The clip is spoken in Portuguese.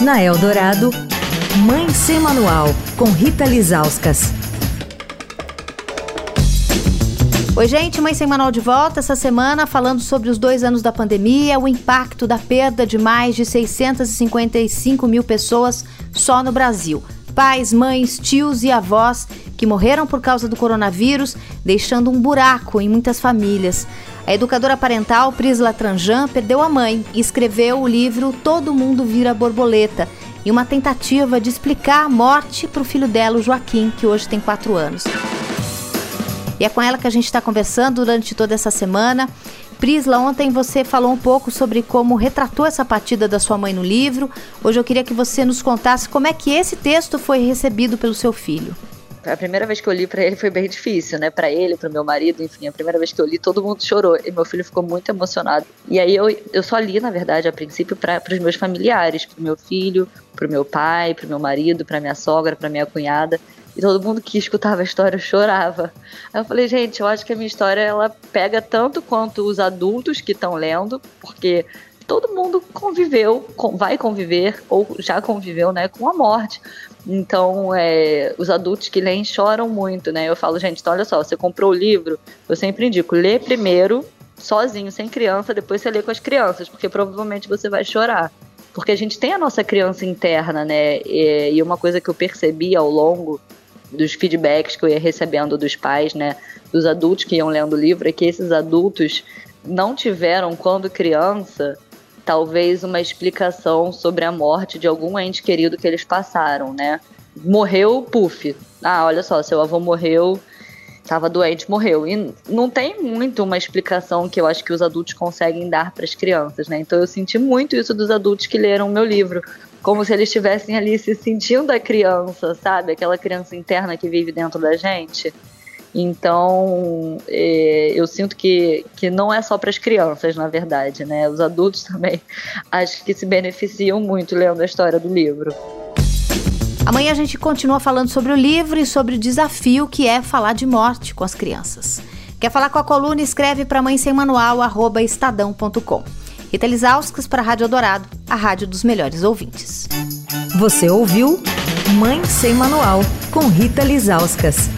Na Eldorado, Mãe Sem Manual, com Rita Lizauskas. Oi, gente, Mãe Sem Manual de volta essa semana falando sobre os dois anos da pandemia, o impacto da perda de mais de 655 mil pessoas só no Brasil. Pais, mães, tios e avós que morreram por causa do coronavírus, deixando um buraco em muitas famílias. A educadora parental Prisla Tranjan perdeu a mãe e escreveu o livro Todo Mundo Vira Borboleta, em uma tentativa de explicar a morte para o filho dela, o Joaquim, que hoje tem quatro anos. E é com ela que a gente está conversando durante toda essa semana. Prisla, ontem você falou um pouco sobre como retratou essa partida da sua mãe no livro. Hoje eu queria que você nos contasse como é que esse texto foi recebido pelo seu filho. A primeira vez que eu li para ele foi bem difícil, né? Para ele, para meu marido, enfim, a primeira vez que eu li, todo mundo chorou e meu filho ficou muito emocionado. E aí eu, eu só li, na verdade, a princípio para os meus familiares, para meu filho, para meu pai, para meu marido, para minha sogra, para minha cunhada. E todo mundo que escutava a história chorava. Aí eu falei, gente, eu acho que a minha história ela pega tanto quanto os adultos que estão lendo, porque todo mundo conviveu, vai conviver ou já conviveu, né, com a morte. Então, é, os adultos que leem choram muito, né? Eu falo, gente, então olha só, você comprou o livro, eu sempre indico, lê primeiro, sozinho, sem criança, depois você lê com as crianças, porque provavelmente você vai chorar. Porque a gente tem a nossa criança interna, né? E, e uma coisa que eu percebi ao longo dos feedbacks que eu ia recebendo dos pais, né, dos adultos que iam lendo o livro, é que esses adultos não tiveram, quando criança, talvez uma explicação sobre a morte de algum ente querido que eles passaram, né? Morreu, puf. Ah, olha só, seu avô morreu, estava doente, morreu. E não tem muito uma explicação que eu acho que os adultos conseguem dar para as crianças, né? Então eu senti muito isso dos adultos que leram o meu livro, como se eles estivessem ali se sentindo a criança, sabe? Aquela criança interna que vive dentro da gente. Então, é, eu sinto que, que não é só para as crianças, na verdade, né? Os adultos também acho que se beneficiam muito lendo a história do livro. Amanhã a gente continua falando sobre o livro e sobre o desafio que é falar de morte com as crianças. Quer falar com a coluna? Escreve para mãe sem manual, arroba estadão.com. Rita Lisauskas para a Rádio Dourado, a rádio dos melhores ouvintes. Você ouviu Mãe Sem Manual, com Rita Lisauskas.